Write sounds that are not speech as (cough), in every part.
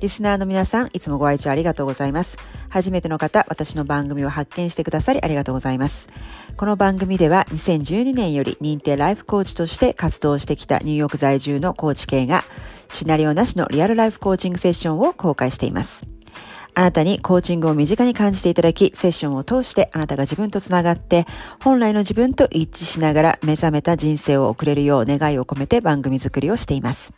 リスナーの皆さん、いつもご愛聴ありがとうございます。初めての方、私の番組を発見してくださりありがとうございます。この番組では2012年より認定ライフコーチとして活動してきたニューヨーク在住のコーチ系がシナリオなしのリアルライフコーチングセッションを公開しています。あなたにコーチングを身近に感じていただき、セッションを通してあなたが自分とつながって、本来の自分と一致しながら目覚めた人生を送れるよう願いを込めて番組作りをしています。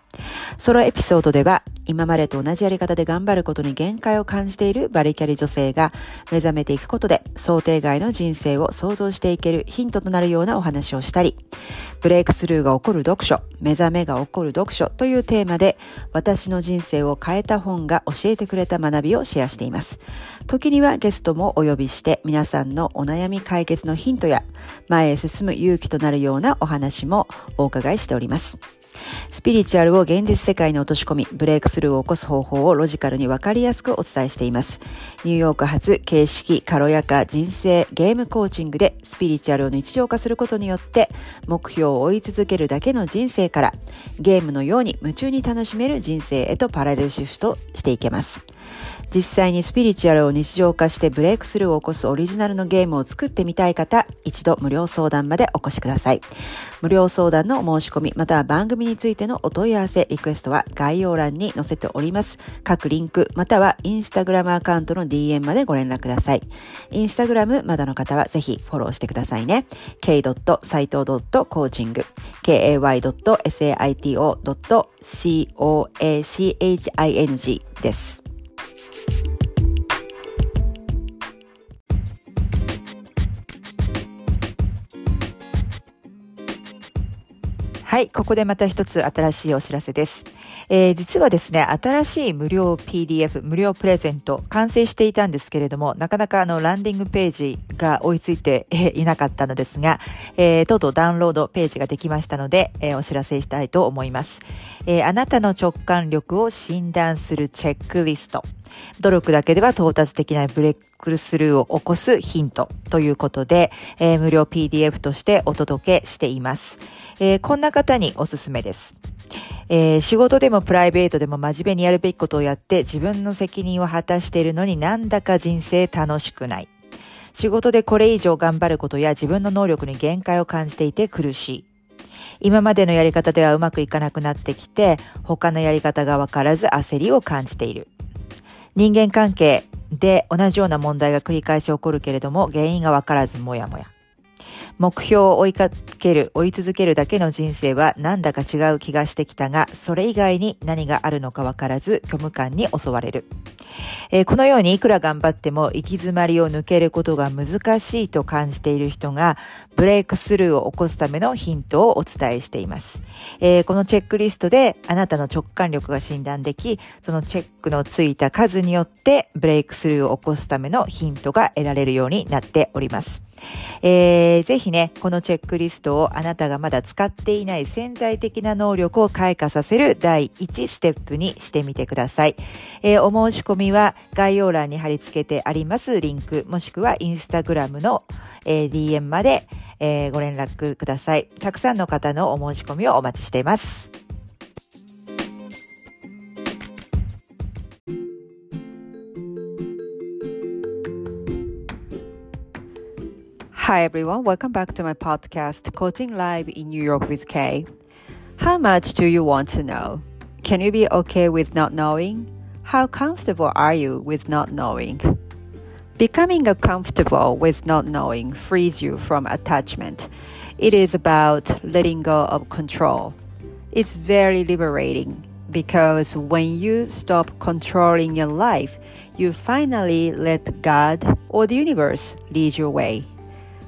ソロエピソードでは、今までと同じやり方で頑張ることに限界を感じているバリキャリ女性が目覚めていくことで想定外の人生を想像していけるヒントとなるようなお話をしたり、ブレイクスルーが起こる読書、目覚めが起こる読書というテーマで私の人生を変えた本が教えてくれた学びをシェアしています。時にはゲストもお呼びして皆さんのお悩み解決のヒントや前へ進む勇気となるようなお話もお伺いしております。スピリチュアルを現実世界に落とし込み、ブレイクスルーを起こす方法をロジカルにわかりやすくお伝えしています。ニューヨーク発形式、軽やか、人生、ゲームコーチングでスピリチュアルを日常化することによって、目標を追い続けるだけの人生から、ゲームのように夢中に楽しめる人生へとパラレルシフトしていけます。実際にスピリチュアルを日常化してブレイクスルーを起こすオリジナルのゲームを作ってみたい方、一度無料相談までお越しください。無料相談の申し込み、または番組についてのお問い合わせ、リクエストは概要欄に載せております。各リンク、またはインスタグラムアカウントの DM までご連絡ください。インスタグラムまだの方はぜひフォローしてくださいね。k.saito.coaching kay.saito.coaching です。はい、ここでまた一つ新しいお知らせです。えー、実はですね、新しい無料 PDF、無料プレゼント、完成していたんですけれども、なかなかあの、ランディングページが追いついていなかったのですが、えー、とうとうダウンロードページができましたので、えー、お知らせしたいと思います。えー、あなたの直感力を診断するチェックリスト。努力だけでは到達できないブレイクスルーを起こすヒントということで、えー、無料 PDF としてお届けしています。えー、こんな方におすすめです。えー、仕事でもプライベートでも真面目にやるべきことをやって自分の責任を果たしているのになんだか人生楽しくない。仕事でこれ以上頑張ることや自分の能力に限界を感じていて苦しい。今までのやり方ではうまくいかなくなってきて、他のやり方がわからず焦りを感じている。人間関係で同じような問題が繰り返し起こるけれども、原因がわからずもやもや。目標を追いかける、追い続けるだけの人生はなんだか違う気がしてきたが、それ以外に何があるのかわからず虚無感に襲われる。えー、このようにいくら頑張っても行き詰まりを抜けることが難しいと感じている人がブレイクスルーを起こすためのヒントをお伝えしています。えー、このチェックリストであなたの直感力が診断でき、そのチェックのついた数によってブレイクスルーを起こすためのヒントが得られるようになっております。えー、ぜひね、このチェックリストをあなたがまだ使っていない潜在的な能力を開花させる第1ステップにしてみてください。えー、お申し込みは概要欄に貼り付けてありますリンク、もしくはインスタグラムの、えー、DM まで、えー、ご連絡ください。たくさんの方のお申し込みをお待ちしています。Hi everyone, welcome back to my podcast, Coaching Live in New York with Kay. How much do you want to know? Can you be okay with not knowing? How comfortable are you with not knowing? Becoming comfortable with not knowing frees you from attachment. It is about letting go of control. It's very liberating because when you stop controlling your life, you finally let God or the universe lead your way.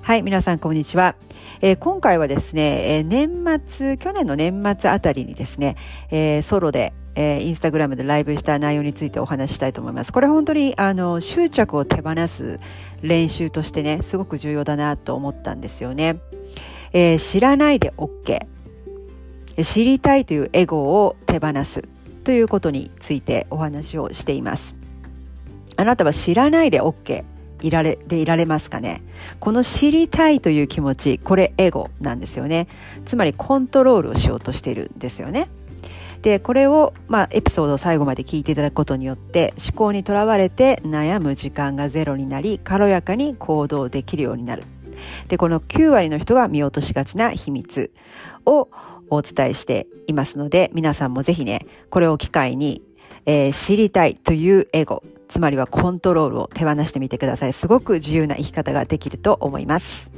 はい、皆さんこんにちは。えー、今回はですね、えー、年末、去年の年末あたりにですね、えー、ソロで、えインスタグラムでライブした内容についてお話したいと思います。これ本当にあの執着を手放す練習としてね、すごく重要だなと思ったんですよね。え知らないで OK。知りたいというエゴを手放すということについてお話をしています。あなたは知らないで OK。いられ、でいられますかねこの知りたいという気持ち、これエゴなんですよね。つまりコントロールをしようとしているんですよね。で、これを、まあ、エピソードを最後まで聞いていただくことによって、思考にとらわれて悩む時間がゼロになり、軽やかに行動できるようになる。で、この9割の人が見落としがちな秘密をお伝えしていますので、皆さんもぜひね、これを機会に、えー、知りたいというエゴ、つまりはコントロールを手放してみてください。すごく自由な生き方ができると思います。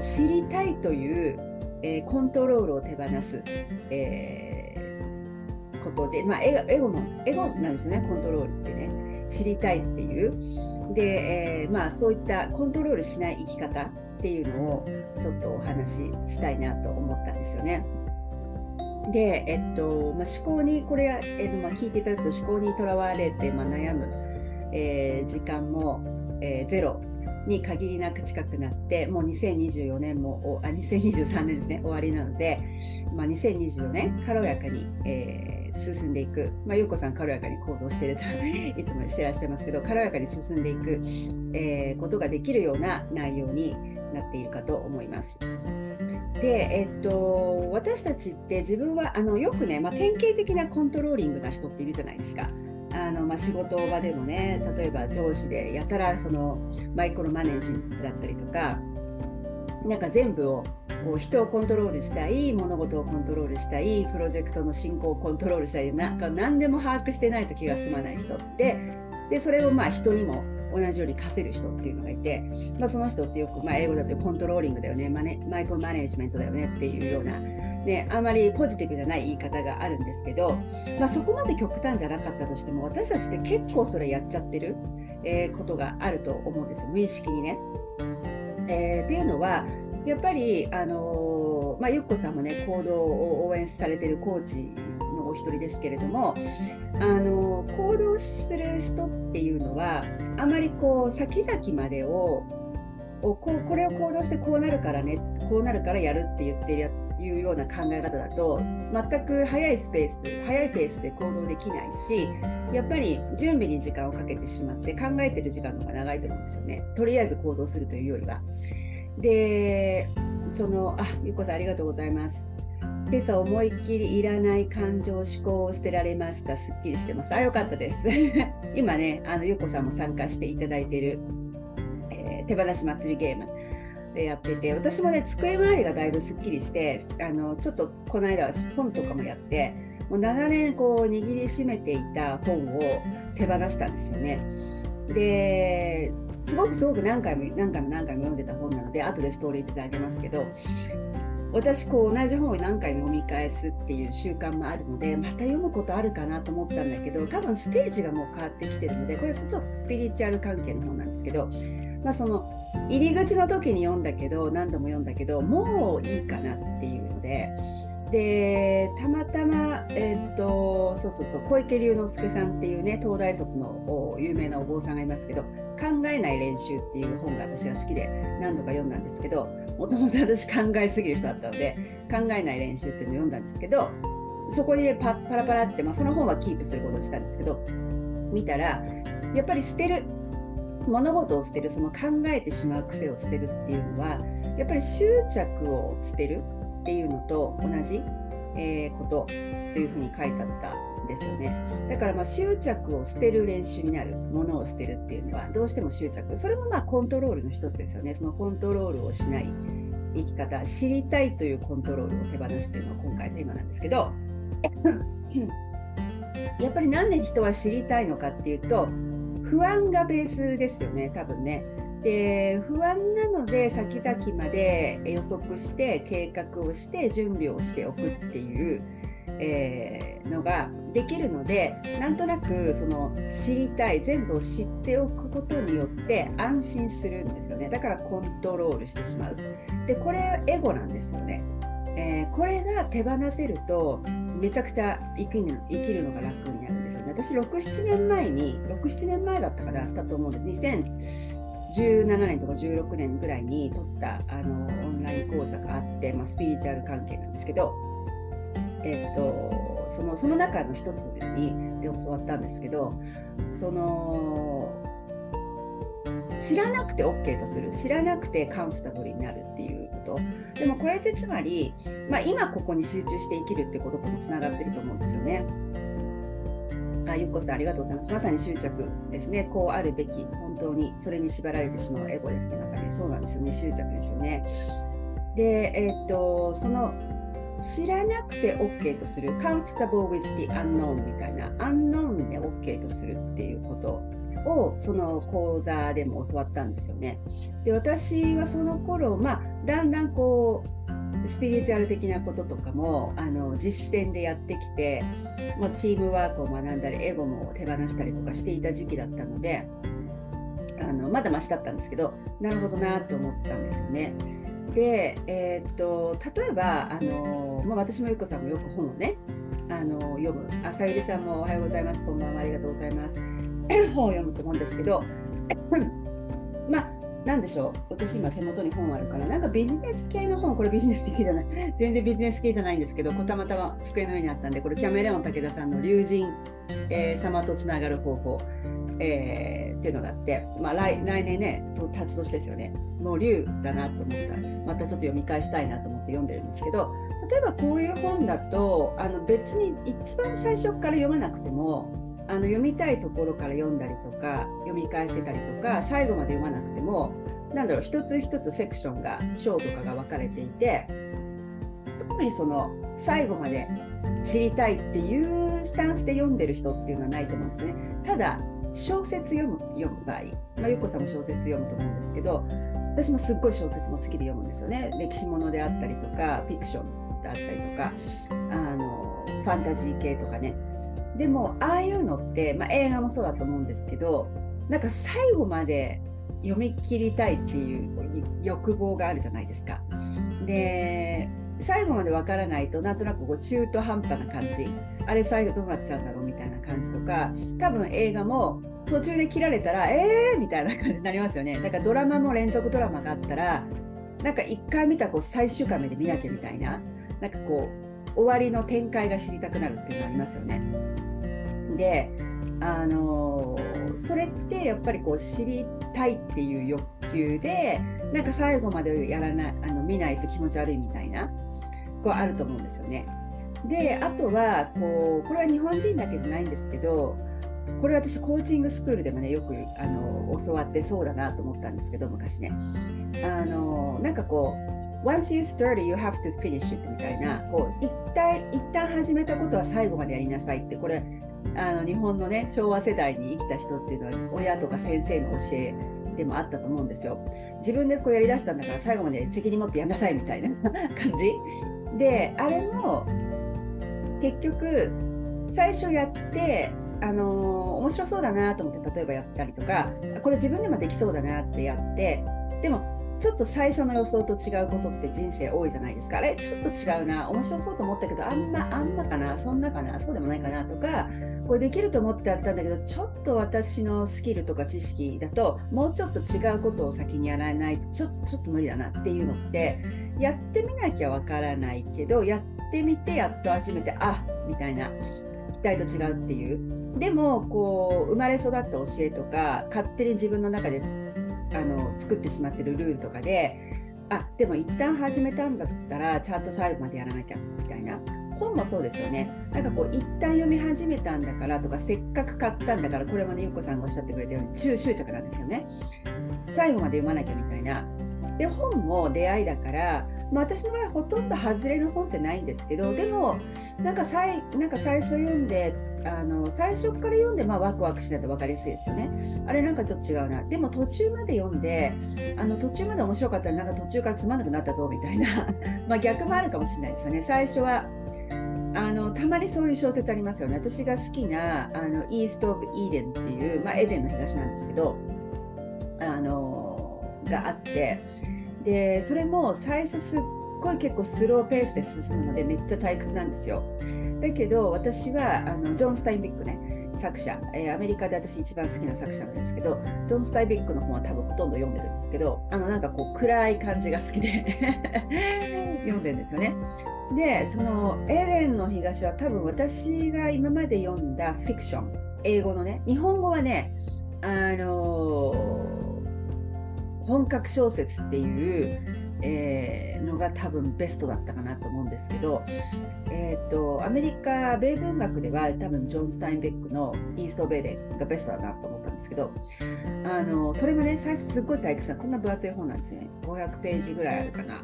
知りたいという、えー、コントロールを手放す、えー、ことで、まあ、エゴのエゴなんですねコントロールってね知りたいっていうで、えー、まあ、そういったコントロールしない生き方っていうのをちょっとお話ししたいなと思ったんですよね。で、えっとまあ、思考にこれ、えまあ、聞いていただくと思考にとらわれて、まあ、悩む、えー、時間も、えー、ゼロに限りなく近くなってもう2024年もあ2023年ですね終わりなので、まあ、2024年軽やかに、えー、進んでいく、まあ、ゆうこさん軽やかに行動しているといつもしてらっしゃいますけど軽やかに進んでいく、えー、ことができるような内容になっているかと思います。で、えっと、私たちって自分はあのよくね、まあ、典型的なコントローリングな人っているじゃないですか。あのまあ、仕事場でもね例えば上司でやたらそのマイクロマネージだったりとかなんか全部をこう人をコントロールしたい物事をコントロールしたいプロジェクトの進行をコントロールしたいなんか何でも把握してないと気が済まない人ってでそれをまあ人にも同じように課せる人っていうのがいて、まあ、その人ってよく、まあ、英語だとコントローリングだよねマネマイクロマネージメントだよねっていうような、ね、あまりポジティブじゃない言い方があるんですけど、まあ、そこまで極端じゃなかったとしても私たちって結構それやっちゃってる、えー、ことがあると思うんです無意識にね。えー、っていうのはやっぱり、あのー、まあ、ゆっこさんもね行動を応援されてるコーチのお一人ですけれどもあの行動する人っていうのはあまりこう先々までをこうこれを行動してこうなるからねこうなるからやるって言ってるいうような考え方だと全く早いスペース早いペースで行動できないしやっぱり準備に時間をかけてしまって考えてる時間の方が長いと思うんですよねとりあえず行動するというよりは。でそのあゆこさんありがとうございます。今朝思いっきりいらない感情思考を捨てられましたすっきりしてますあよかったです (laughs) 今ねあのゆうこさんも参加していただいている、えー、手放し祭りゲームやってて私もね机周りがだいぶすっきりしてあのちょっとこの間は本とかもやってもう長年こう握りしめていた本を手放したんですよね。ですごくすごく何回も何回も何回も読んでた本なので後でストーリーであげますけど私こう同じ本を何回も読み返すっていう習慣もあるのでまた読むことあるかなと思ったんだけど多分ステージがもう変わってきてるのでこれちょっとスピリチュアル関係の本なんですけど、まあ、その入り口の時に読んだけど何度も読んだけどもういいかなっていうので。でたまたま、えー、っとそうそうそう小池龍之介さんっていうね東大卒の有名なお坊さんがいますけど「考えない練習」っていう本が私は好きで何度か読んだんですけどもともと私考えすぎる人だったので考えない練習っていうのを読んだんですけどそこにねパパラパラって、まあ、その本はキープすることをしたんですけど見たらやっぱり捨てる物事を捨てるその考えてしまう癖を捨てるっていうのはやっぱり執着を捨てるっていうのと同じ、えー、ことというふうに書いてあったんですよね。だからまあ執着を捨てる練習になるものを捨てるっていうのはどうしても執着。それもまあコントロールの一つですよね。そのコントロールをしない生き方知りたいというコントロールを手放すっていうのが今回テーマなんですけどやっぱりなんで人は知りたいのかっていうと不安がベースですよね多分ね。で不安なので先々まで予測して計画をして準備をしておくっていうえー、のができるのでなんとなくその知りたい全部を知っておくことによって安心するんですよね。だからコントロールしてしまう。でこれエゴなんですよね、えー、これが手放せるとめちゃくちゃ生きるのが楽になる。私67年前に67年前だったかなだったと思うんです2017年とか16年ぐらいに取ったあのオンライン講座があって、まあ、スピリチュアル関係なんですけどえっと、そのその中の一つにで教わったんですけどその知らなくて OK とする知らなくてカンフタブルになるっていうことでもこれってつまり、まあ、今ここに集中して生きるってことともつながってると思うんですよね。あゆっこさんありがとうございます。まさに執着ですね。こうあるべき、本当にそれに縛られてしまうエゴですね。まさにそうなんですよね。執着ですよね。で、えー、っと、その知らなくて OK とする comfortable with the unknown みたいな unknown で OK とするっていうことをその講座でも教わったんですよね。で私はその頃、まあ、だんだんこうスピリチュアル的なこととかもあの実践でやってきて、まあ、チームワークを学んだりエゴも手放したりとかしていた時期だったのであのまだましだったんですけどなるほどなと思ったんですよね。で、えー、っと例えばあの、まあ、私もゆっこさんもよく本をねあの読む。あさゆりさんもおはようございます。こんばんは。ありがとうございます。本を読むと思うんですけどまあなんでしょう？私今手元に本あるから。なんかビジネス系の本。これビジネス系じゃない。全然ビジネス系じゃないんですけどたまたま机の上にあったんでこれキャメレオン武田さんの「龍神、えー、様とつながる方法」えー、っていうのがあって、まあ、来来年ね、たつ年ですよね、もう竜だなと思った。ら、またちょっと読み返したいなと思って読んでるんですけど、例えばこういう本だと、あの別に一番最初から読まなくても、あの読みたいところから読んだりとか、読み返せたりとか、最後まで読まなくても、なんだろう、一つ一つセクションが、章とかが分かれていて、特にその最後まで知りたいっていうスタンスで読んでる人っていうのはないと思うんですね。ただ小説読む読む場合、まあ、ゆっこさんも小説読むと思うんですけど私もすっごい小説も好きで読むんですよね。歴史ものであったりとかフィクションであったりとかあのファンタジー系とかねでもああいうのって、まあ、映画もそうだと思うんですけどなんか最後まで読み切りたいっていう欲望があるじゃないですか。で最後までわからないとなんとなくこう中途半端な感じあれ最後どうなっちゃうんだろうみたいな感じとか多分映画も途中で切られたらえーみたいな感じになりますよねだからドラマも連続ドラマがあったらなんか1回見たこう最終回まで見なきゃみたいななんかこう終わりの展開が知りたくなるっていうのありますよね。であの、それってやっぱりこう知りたいっていう欲求でなんか最後までやらないあの見ないと気持ち悪いみたいなこうあると思うんですよね。であとはこうこれは日本人だけじゃないんですけどこれ私コーチングスクールでもねよくあの教わってそうだなと思ったんですけど昔ねあのなんかこう Once you start you have to finish it みたいなこう一旦一旦始めたことは最後までやりなさいってこれあの日本のね昭和世代に生きた人っていうのは親とか先生の教えでもあったと思うんですよ。自分でこうやりだしたんだから最後まで責任持ってやんなさいみたいな感じであれも結局最初やってあの、面白そうだなと思って例えばやったりとかこれ自分でもできそうだなってやってでもちょっと最初の予想と違うことって人生多いじゃないですかあれちょっと違うな面白そうと思ったけどあんまあんまかなそんなかなそうでもないかなとかこれできると思ってやったんだけどちょっと私のスキルとか知識だともうちょっと違うことを先にやらないとちょっとちょっと無理だなっていうのってやってみなきゃわからないけどやってみてやっと初めてあみたいな期待と違うっていう。でもこう生まれ育った教えとか勝手に自分の中であの作ってしまってるルールとかであでも一旦始めたんだったらちゃんと最後までやらなきゃみたいな。本もそうですよねなんかこう一旦読み始めたんだからとかせっかく買ったんだからこれもねゆっこさんがおっしゃってくれたように中執着なんですよね最後まで読まなきゃみたいなで本も出会いだからまあ、私の場合ほとんど外れの本ってないんですけどでもなんか最なんか最初読んであの最初から読んで、まあ、ワクワクしないと分かりやすいですよね。あれなんかちょっと違うな。でも途中まで読んであの途中まで面白かったらなんか途中からつまんなくなったぞみたいな (laughs) ま逆もあるかもしれないですよね。最初はあのたまにそういう小説ありますよね。私が好きなあのイースト・オブ・イーデンっていう、まあ、エデンの東なんですけど、あのがあってでそれも最初すっごい結構スローペースで進むのでめっちゃ退屈なんですよ。だけど私はあのジョン・スタインビックね作者、えー、アメリカで私一番好きな作者なんですけどジョン・スタインビックの本は多分ほとんど読んでるんですけどあのなんかこう暗い感じが好きで読んでるんですよね。でその「エレンの東」は多分私が今まで読んだフィクション英語のね日本語はねあのー、本格小説っていうえー、のが多分ベストだったかなと思うんですけど、えーと、アメリカ米文学では多分ジョン・スタインベックの「イースト・ベーデン」がベストだなと思ったんですけどあのそれもね最初すっごい退屈なこんな分厚い本なんですね500ページぐらいあるかな。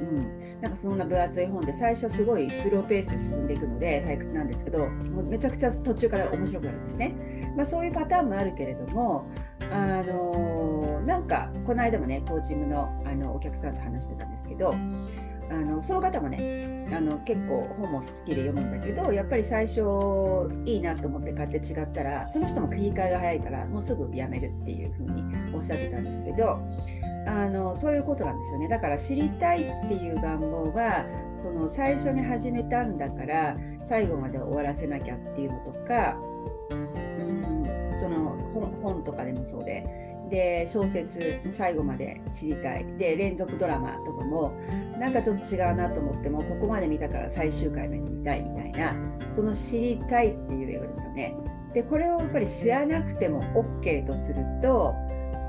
うん、なんかそんな分厚い本で最初すごいスローペースで進んでいくので退屈なんですけどもうめちゃくちゃ途中から面白くなるんですね。まあ、そういうパターンもあるけれどもあのなんかこの間もねコーチングのあのお客さんと話してたんですけどあのその方もねあの結構本も好きで読むんだけどやっぱり最初いいなと思って買って違ったらその人も切り替えが早いからもうすぐやめるっていうふうにおっしゃってたんですけどあのそういうことなんですよね。だから知りたいっていう願望がその最初に始めたんだから最後まで終わらせなきゃっていうのとかその本とかでもそうで。で小説最後まで知りたい。で連続ドラマとかもなんかちょっと違うなと思ってもここまで見たから最終回まで見たいみたいなその知りたいっていう映画ですよね。でこれをやっぱり知らなくても OK とすると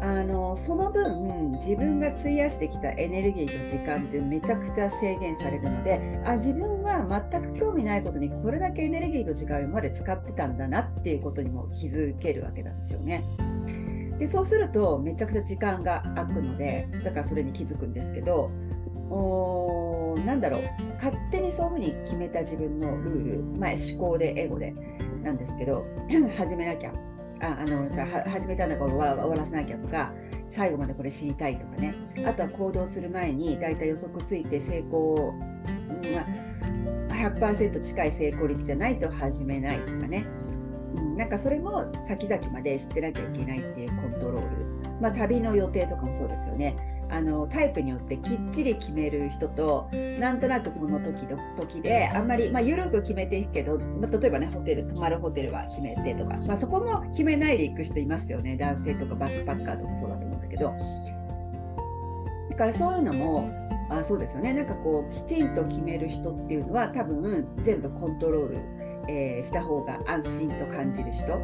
あのその分自分が費やしてきたエネルギーと時間ってめちゃくちゃ制限されるのであ自分は全く興味ないことにこれだけエネルギーと時間を今まで使ってたんだなっていうことにも気づけるわけなんですよね。でそうするとめちゃくちゃ時間が空くのでだからそれに気づくんですけどおなんだろう勝手にそういうふうに決めた自分のルール、まあ、思考でエゴでなんですけど (clears throat) 始めなきゃああのさ始めたんだから終わらせなきゃとか最後までこれ知りたいとかね。あとは行動する前にだいたい予測ついて成功、ま、100%近い成功率じゃないと始めないとかね、うん、なんかそれも先々まで知ってなきゃいけないっていうコントロール、まあ、旅の予定とかもそうですよね。あのタイプによってきっちり決める人となんとなくその時の時であんまり、まあ、緩く決めていくけど、まあ、例えばねホテル泊まるホテルは決めてとか、まあ、そこも決めないで行く人いますよね。男性とかバックパッカーとかそうだと思うんだけど。だからそういうのもあそうですよね。なんかこうきちんと決める人っていうのは多分全部コントロール、えー、した方が安心と感じる人。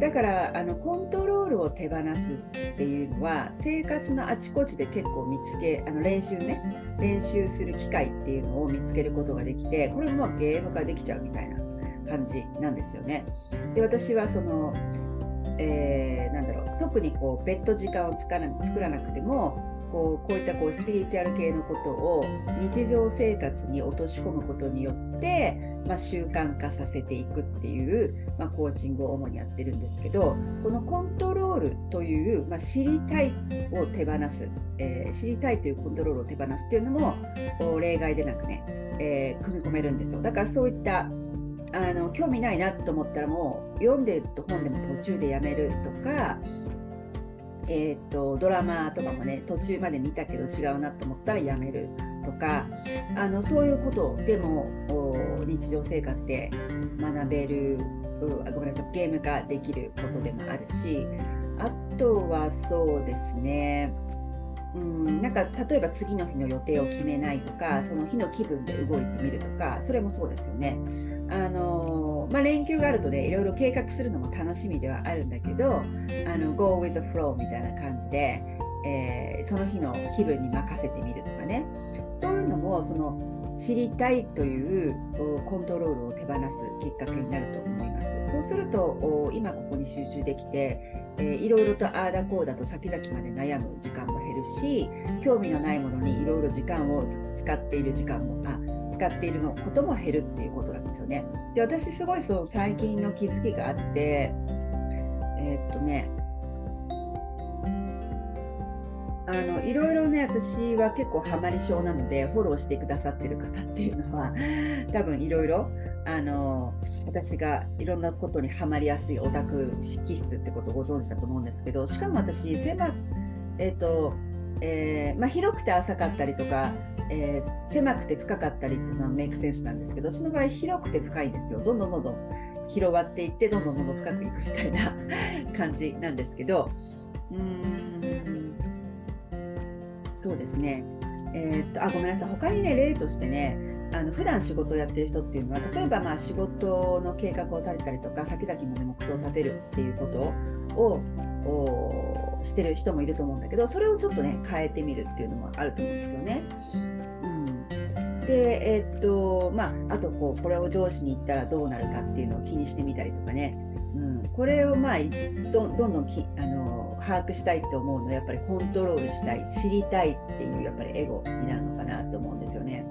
だからあのコントロールを手放すっていうのは生活のあちこちで結構見つけあの練習ね練習する機会っていうのを見つけることができてこれもゲーム化できちゃうみたいな感じなんですよね。で私はその、えー、なんだろう特にこうベッド時間を作らなくてもこうこういったこうスピリチュアル系のことを日常生活に落とし込むことによって、まあ、習慣化させていくっていう、まあ、コーチングを主にやってるんですけどこのコントロールという、まあ、知りたいを手放す、えー、知りたいというコントロールを手放すっていうのも例外でなくね、えー、組み込めるんですよ。だからそういったあの興味ないなと思ったらもう読んでる本でも途中でやめるとかえーと、ドラマとかもね途中まで見たけど違うなと思ったらやめる。とかあのそういうことでも日常生活で学べるごめんなさいゲーム化できることでもあるしあとはそうですねうんなんか例えば次の日の予定を決めないとかその日の気分で動いてみるとかそれもそうですよね。あのまあ、連休があるとねいろいろ計画するのも楽しみではあるんだけどあの Go with the flow みたいな感じで、えー、その日の気分に任せてみるとかねそういうのもその知りたいというコントロールを手放すきっかけになると思います。そうすると今ここに集中できてえー、いろいろとああだこうだと先々まで悩む時間も減るし興味のないものにいろいろ時間を使っている時間もあ使っているのことも減るっていうことなんですよね。で私すごいそう最近の気づきがあってえー、っとねあのいろいろね私は結構ハマり症なのでフォローしてくださってる方っていうのは多分いろいろあの私がいろんなことにはまりやすいオタク気質ってことをご存知だと思うんですけどしかも私狭,、えーとえーまあ、広くて浅かったりとか、えー、狭くて深かったりってそのメイクセンスなんですけどその場合広くて深いんですよ。どんどんどんどん広がっていってどんどんどんどん深くいくみたいな (laughs) 感じなんですけどうんそうですね。えー、っとあごめんなさい。他にね例としてねあの普段仕事をやってる人っていうのは例えばまあ仕事の計画を立てたりとか先々まで目標を立てるっていうことをしてる人もいると思うんだけどそれをちょっとね変えてみるっていうのもあると思うんですよね。うん、でえー、っとまああとこうこれを上司に言ったらどうなるかっていうのを気にしてみたりとかね、うん、これをまあどどんどんきあの把握したいと思うのはやっぱりコントロールしたい知りたいっていうやっぱりエゴになるのかなと思うんですよね。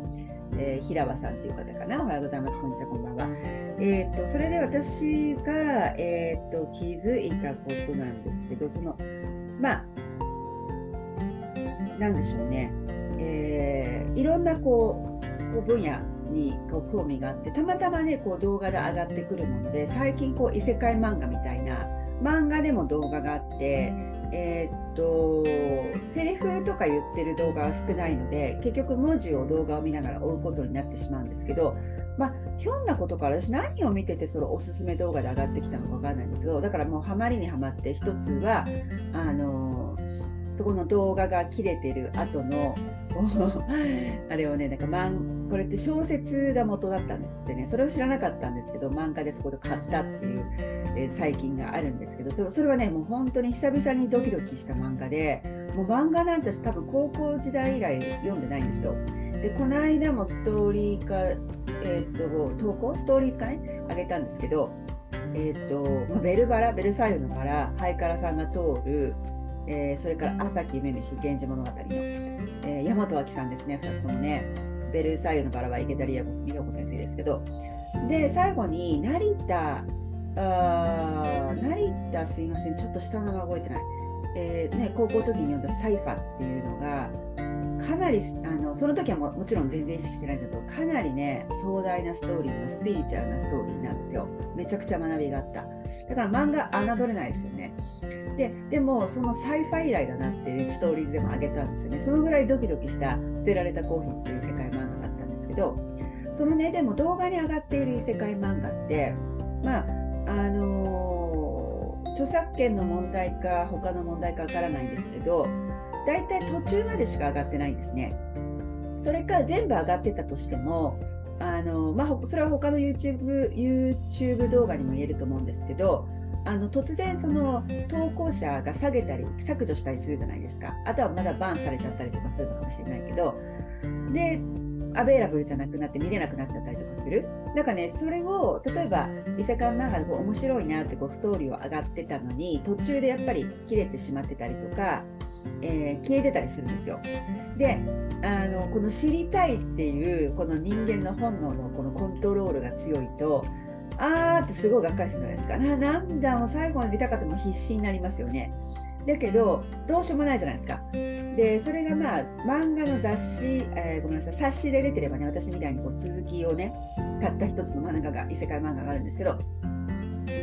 えー、平和さんという方かな。おはようございます。こんにちは、こんばんは。えー、っと、それで私が、えー、っと、気づいたことなんですけど、その、まあ、なんでしょうね。えー、いろんなこう、こう分野にこう興味があって、たまたまね、こう動画で上がってくるもので、最近こう異世界漫画みたいな、漫画でも動画があって、えー、っとセリフとか言ってる動画は少ないので結局文字を動画を見ながら追うことになってしまうんですけどまあひょんなことから私何を見ててそのおすすめ動画で上がってきたのか分かんないんですけどだからもうハマりにはまって一つはあのそこの動画が切れてる後の (laughs) あれをねなんかこれって小説が元だったんですってね。それを知らなかったんですけど漫画でそこで買ったっていう、えー、最近があるんですけどそれはねもう本当に久々にドキドキした漫画でもう漫画なんて多分高校時代以来読んでないんですよ。でこの間もストーリーか、えー、っと投稿？ストーリーズかね？あげたんですけど、えー、っとベルバラベルサイユのバラハイカラさんが通るえー、それから朝木めめし源氏物語の、えー、大和明さんですね2つともね。ベルサイユのバラは池田理也子美代子先生ですけどで最後に成田あ成田すいませんちょっと下の名前覚えてない、えーね、高校の時に読んだ「サイファ」っていうのがかなりあのその時はももちろん全然意識してないんだけどかなりね壮大なストーリーのスピリチュアルなストーリーなんですよ。めちゃくちゃ学びがあった。だから漫画侮れないですよね。ででもそのサイファ以来だなってストーリーでもあげたんですよね。そのぐらいドキドキした「捨てられたコーヒー」っていう世界どそのねでも動画に上がっている異世界漫画ってまああのー、著作権の問題か他の問題かわからないんですけど大体途中までしか上がってないんですね。それから全部上がってたとしてもあの、まあ、それは他の YouTube, YouTube 動画にも言えると思うんですけどあの突然その投稿者が下げたり削除したりするじゃないですかあとはまだバンされちゃったりとかするのかもしれないけどでアベイラブルじゃなくなって見れなくなっちゃったりとかする？だかねそれを例えば伊勢観漫画でこう面白いなってこうストーリーを上がってたのに途中でやっぱり切れてしまってたりとか、えー、消えてたりするんですよであのこの知りたいっていうこの人間の本能のこのコントロールが強いとあーってすごいがっかりするじゃないですか。ななんだ、もう最後まで見たかったも必死になりますよね。だけど、どうしようもないじゃないですか。で、それがまあ、漫画の雑誌、えー、ごめんなさい、冊子で出てればね、私みたいにこう続きをね、買った一つの漫画が、異世界漫画があるんですけど、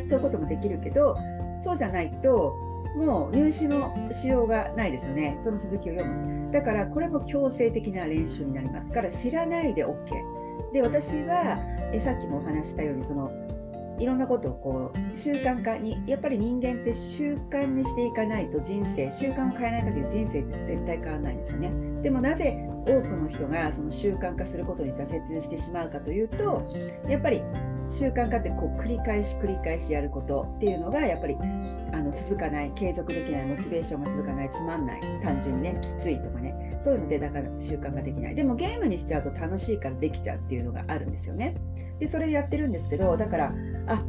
そういうこともできるけど、そうじゃないと、もう入試のしようがないですよね。その続きを読む。だから、これも強制的な練習になりますから、知らないで OK。で、私は、えさっきもお話したように、その、いろんなことをこう習慣化にやっぱり人間って習慣にしていかないと人生習慣を変えない限り人生って絶対変わらないんですよね。でもなぜ多くの人がその習慣化することに挫折してしまうかというとやっぱり習慣化ってこう繰り返し繰り返しやることっていうのがやっぱりあの続かない継続できないモチベーションが続かないつまんない単純にねきついとかねそういうのでだから習慣ができない。でもゲームにしちゃうと楽しいからできちゃうっていうのがあるんですよね。でそれやってるんですけどだからあ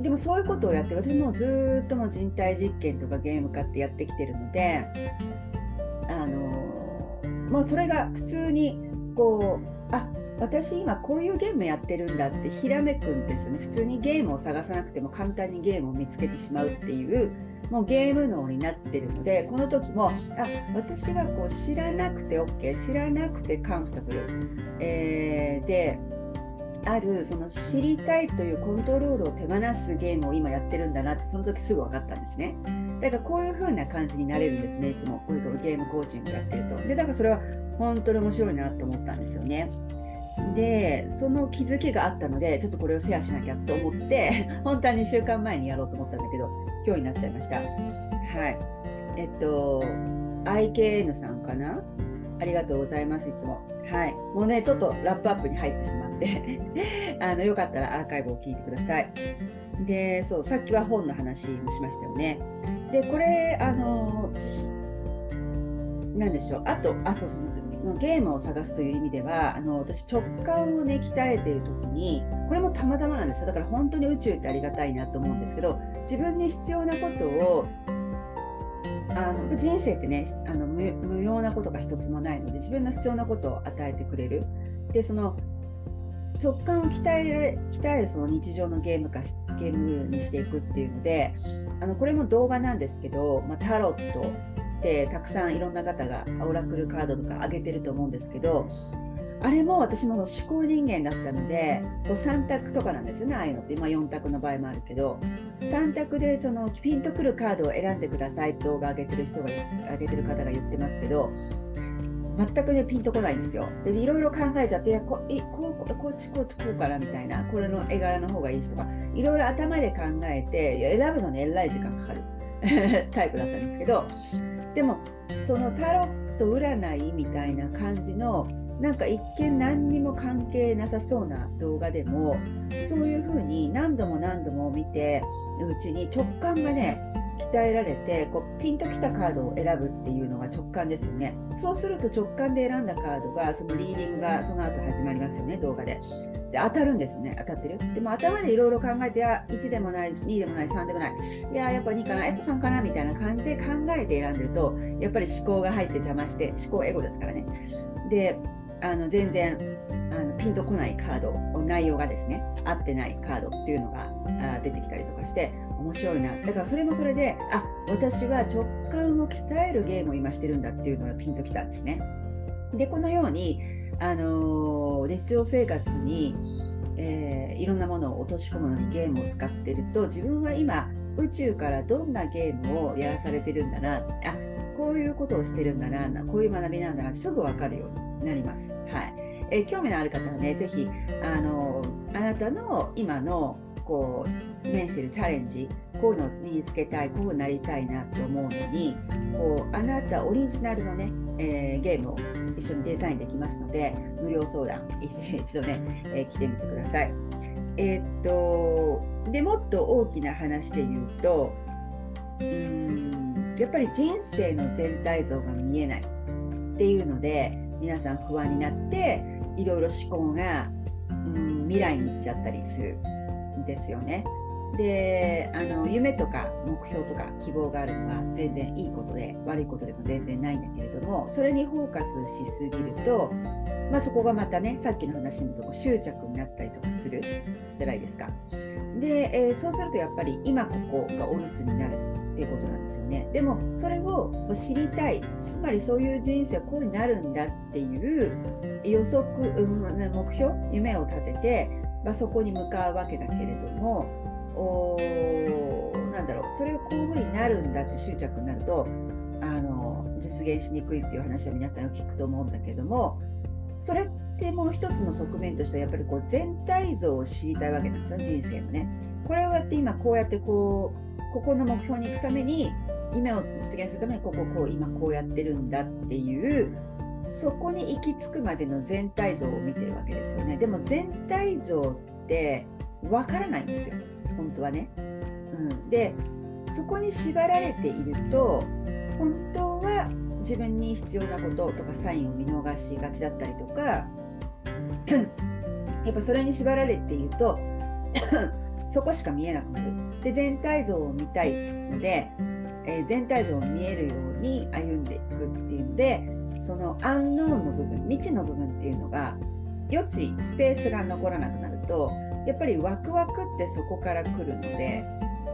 でもそういうことをやって私もずっとも人体実験とかゲーム化ってやってきてるのであのまあそれが普通にこうあ私今こういうゲームやってるんだってひらめくんですね。普通にゲームを探さなくても簡単にゲームを見つけてしまうっていうもうゲーム脳になってるのでこの時もあ私はこう知らなくて OK 知らなくてカンフタブル、えー、であるその知りたいというコントロールを手放すゲームを今やってるんだなってその時すぐ分かったんですね。だからこういう風な感じになれるんですねいつも。こういうゲームコーチングやってると。でだからそれは本当に面白いなと思ったんですよね。でその気づきがあったのでちょっとこれをシェアしなきゃと思って (laughs) 本当は2週間前にやろうと思ったんだけど今日になっちゃいました。はい。えっと IKN さんかな？ありがとうございますいつも。はい。もうねちょっとラップアップに入ってしまって。(laughs) あのよかったらアーカイブを聞いてください。でそうさっきは本の話もしましたよね。でこれあのなんでしょう。あとあそうそうゲームを探すという意味ではあの私直感をね鍛えている時にこれもたまたまなんですよ。だから本当に宇宙ってありがたいなと思うんですけど自分に必要なことをあの人生ってねあの無用なことが一つもないので自分の必要なことを与えてくれる。でその直感を鍛えられ鍛えるその日常のゲーム化ゲームにしていくっていうのであのこれも動画なんですけど、まあ、タロットってたくさんいろんな方がオラクルカードとか上げてると思うんですけどあれも私も思考人間だったのでこう3択とかなんですよねああいうのって。今4択の場合もあるけど。3択でそのピンとくるカードを選んでください動画上げてる人が上げてる方が言ってますけど全くねピンとこないんですよ。でいろいろ考えちゃっていやこいこうこっちこっちこうかなみたいなこれの絵柄の方がいいしとかいろいろ頭で考えて選ぶのにえらい時間かかる (laughs) タイプだったんですけどでもそのタロット占いみたいな感じのなんか一見何にも関係なさそうな動画でもそういうふうに何度も何度も見てるうちに直感がね鍛えられてこうピンときたカードを選ぶっていうのが直感ですよね。そうすると直感で選んだカードがそのリーディングがその後始まりますよね動画で。で当たるんですよね当たってる。でも頭でいろいろ考えてあ1でもない2でもない3でもない。いややっぱ2かなやっぱ3かなみたいな感じで考えて選んでるとやっぱり思考が入って邪魔して思考エゴですからね。であの全然あのピンとこないカード内容がですね合ってないカードっていうのが出てきたりとかして面白いな。だからそれもそれであ私は直感を鍛えるゲームを今してるんだっていうのがピンときたんですね。でこのように、あのー、日常生活に、えー、いろんなものを落とし込むのにゲームを使ってると自分は今宇宙からどんなゲームをやらされてるんだなあこういうことをしてるんだなこういう学びなんだなすぐ分かるようになります。はい。えー、興味のある方はね、ぜひ、あのあなたの今のこう面してるチャレンジこういうのを身につけたいこうなりたいなと思うのにこうあなたオリジナルのね、えー、ゲームを一緒にデザインできますので無料相談一度ね、えー、来てみてください。えー、っとでもっと大きな話で言うとうんやっぱり人生の全体像が見えないっていうので皆さん不安になっていろいろ思考がうん未来に行っちゃったりするですよね。であの夢とか目標とか希望があるのは全然いいことで悪いことでも全然ないんだけれどもそれにフォーカスしすぎると、まあ、そこがまたねさっきの話のとこ執着になったりとかするじゃないですか。で、えー、そうするとやっぱり今ここがお留守になるっていうことなんですよね。でもそれを知りたいつまりそういう人生はこうになるんだっていう予測、目標夢を立ててまあ、そこに向かうわけだけれどもおなんだろうそれをこういうふうになるんだって執着になるとあの実現しにくいっていう話を皆さんよく聞くと思うんだけどもそれってもう一つの側面としてはやっぱりこう全体像を知りたいわけなんですよ人生のね。これをやって今こうやってこうここの目標に行くために夢を実現するためにこここう今こうやってるんだっていうそこに行き着くまでの全体像を見てるわけですでも全体像ってわからないんですよ。本当はね、うん、でそこに縛られていると本当は自分に必要なこととかサインを見逃しがちだったりとか (clears throat) やっぱそれに縛られていると (clears throat) そこしか見えなくなる。で全体像を見たいので、えー、全体像を見えるように歩んでいくっていうのでそのアンノーンの部分未知の部分っていうのが余地スペースが残らなくなるとやっぱりワクワクってそこから来るので、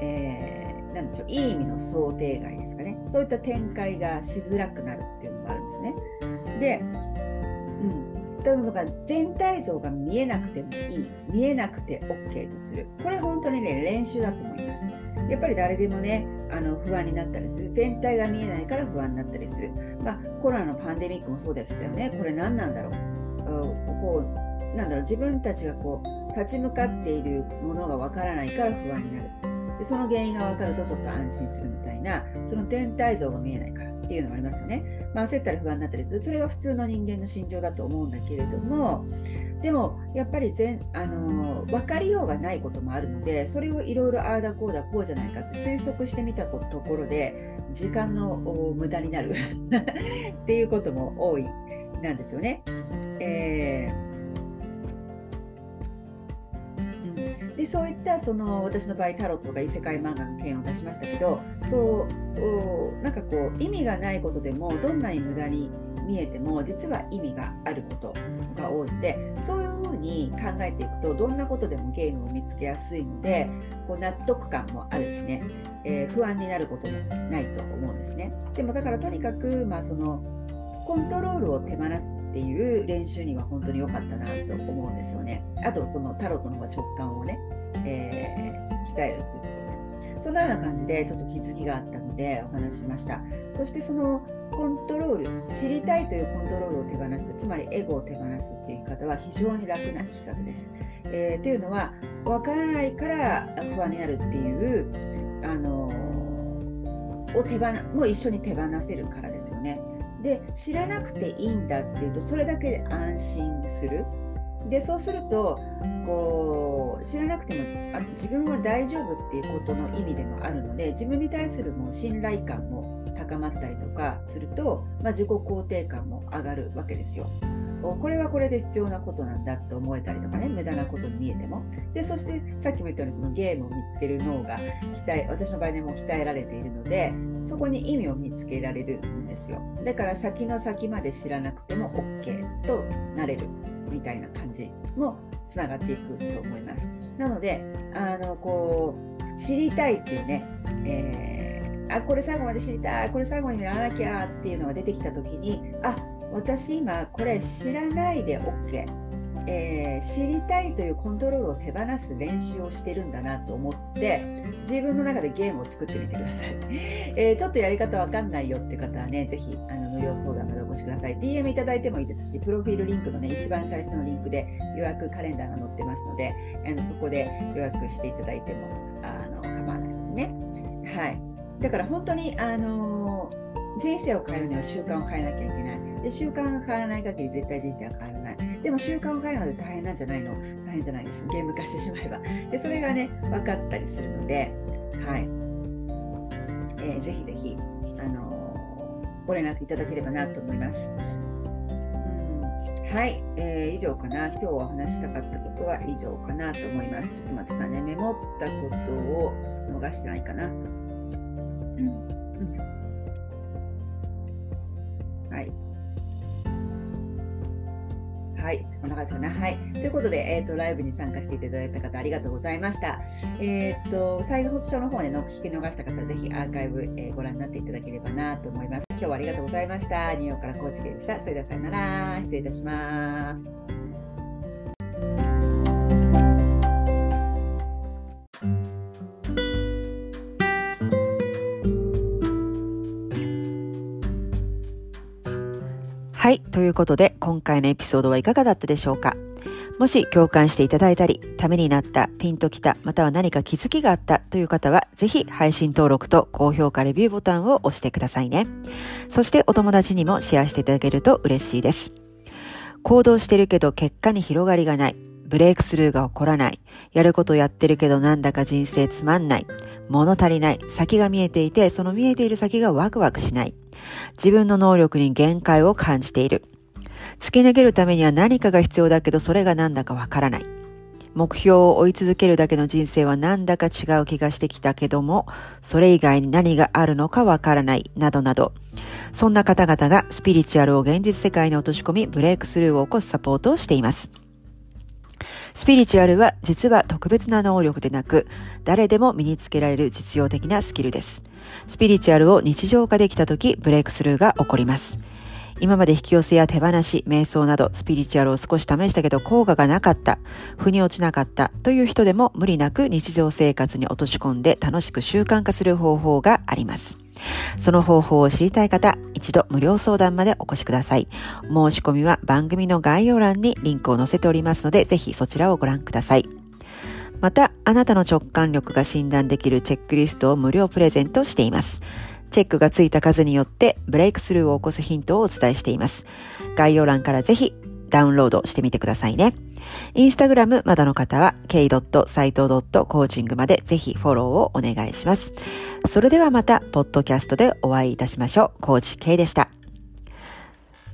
えー、なんでしょういい意味の想定外ですかね。そういった展開がしづらくなるっていうのもあるんですね。で、うん、だから全体像が見えなくてもいい。見えなくて OK とする。これ本当にね練習だと思います。やっぱり誰でもねあの不安になったりする。全体が見えないから不安になったりする、まあ、コロナのパンデミックもそうでしたよね。これ何なんだろう。こうなんだろう自分たちがこう立ち向かっているものがわからないから不安になる。でその原因が分かるとちょっと安心するみたいなその全体像が見えないからっていうのがありますよね、まあ、焦ったら不安になったりする。それが普通の人間の心情だと思うんだけれどもでもやっぱり全あの分かりようがないこともあるのでそれをいろいろああだこうだこうじゃないかって推測してみたところで時間の無駄になる。(laughs) っていうことも多いなんですよね。えーでそういったその私の場合タロットが異世界漫画の件を出しましたけどそうなんかこう意味がないことでもどんなに無駄に見えても実は意味があることが多いのでそういうふうに考えていくとどんなことでもゲームを見つけやすいのでこう納得感もあるしね、えー、不安になることもないと思うんですね。でもだからとにかく、まあ、そのコントロールを手放すっていう練習には本当に良かったなと思うんですよね。あとそのタロットの方が直感をね、えー、鍛えるっていうことで。そんなような感じでちょっと気づきがあったのでお話ししました。そしてそのコントロール、知りたいというコントロールを手放す、つまりエゴを手放すっていう方は非常に楽な企画です。えー、というのは、分からないから不安になるっていう、あの、を手放もう一緒に手放せるからですよね。で知らなくていいんだっていうとそれだけで安心するでそうするとこう知らなくてもあ自分は大丈夫っていうことの意味でもあるので自分に対するもう信頼感も高まったりとかすると、まあ、自己肯定感も上がるわけですよ。これはこれで必要なことなんだと思えたりとかね無駄なことに見えてもでそしてさっきも言ったようにそのゲームを見つける脳が鍛え私の場合でも鍛えられているのでそこに意味を見つけられるんですよ。だから先の先まで知らなくても OK となれるみたいな感じもつながっていくと思います。なのであのこう知りたいっていうね、えー、あこれ最後まで知りたいこれ最後にやらなきゃっていうのが出てきた時にあ私今これ知らないで OK、えー、知りたいというコントロールを手放す練習をしてるんだなと思って自分の中でゲームを作ってみてください、(laughs) えー、ちょっとやり方わかんないよって方はねぜひあの無料相談までお越しください。DM いただいてもいいですしプロフィールリンクのね一番最初のリンクで予約カレンダーが載ってますのであのそこで予約していただいてもあの構わないね。はい。だから本当にあの人生を変えるには習慣を変えなきゃいけない。で習慣が変わらない限り絶対人生は変わらない。でも習慣を変えるので大変なんじゃないの？大変じゃないです。ゲーム化してしまえば。でそれがね分かったりするのではい、えー、ぜひぜひあのー、ご連絡いただければなと思います。はい、えー、以上かな。今日お話したかったことは以上かなと思います。ちょっと待ってさね、メモったことを逃してないかな。うん。はい、はいこんな感じかな。はい。ということで、えっ、ー、と、ライブに参加していただいた方、ありがとうございました。えっ、ー、と、最後、書の方での聞き逃した方、ぜひアーカイブ、えー、ご覧になっていただければなと思います。今日はありがとうございました。ニューヨークから高知県でした。それではさよなら。失礼いたします。ということで、今回のエピソードはいかがだったでしょうか？もし共感していただいたり、ためになった、ピンときた、または何か気づきがあったという方は、ぜひ配信登録と高評価レビューボタンを押してくださいね。そしてお友達にもシェアしていただけると嬉しいです。行動してるけど結果に広がりがない。ブレイクスルーが起こらない。やることやってるけどなんだか人生つまんない。物足りない。先が見えていて、その見えている先がワクワクしない。自分の能力に限界を感じている。突き抜けるためには何かが必要だけど、それが何だかわからない。目標を追い続けるだけの人生はなんだか違う気がしてきたけども、それ以外に何があるのかわからない、などなど、そんな方々がスピリチュアルを現実世界に落とし込み、ブレイクスルーを起こすサポートをしています。スピリチュアルは実は特別な能力でなく、誰でも身につけられる実用的なスキルです。スピリチュアルを日常化できた時、ブレイクスルーが起こります。今まで引き寄せや手放し、瞑想などスピリチュアルを少し試したけど効果がなかった、腑に落ちなかったという人でも無理なく日常生活に落とし込んで楽しく習慣化する方法があります。その方法を知りたい方、一度無料相談までお越しください。申し込みは番組の概要欄にリンクを載せておりますので、ぜひそちらをご覧ください。また、あなたの直感力が診断できるチェックリストを無料プレゼントしています。チェックがついた数によってブレイクスルーを起こすヒントをお伝えしています。概要欄からぜひダウンロードしてみてくださいね。インスタグラムまだの方は k.saito.coaching までぜひフォローをお願いします。それではまた、ポッドキャストでお会いいたしましょう。コーチ K でした。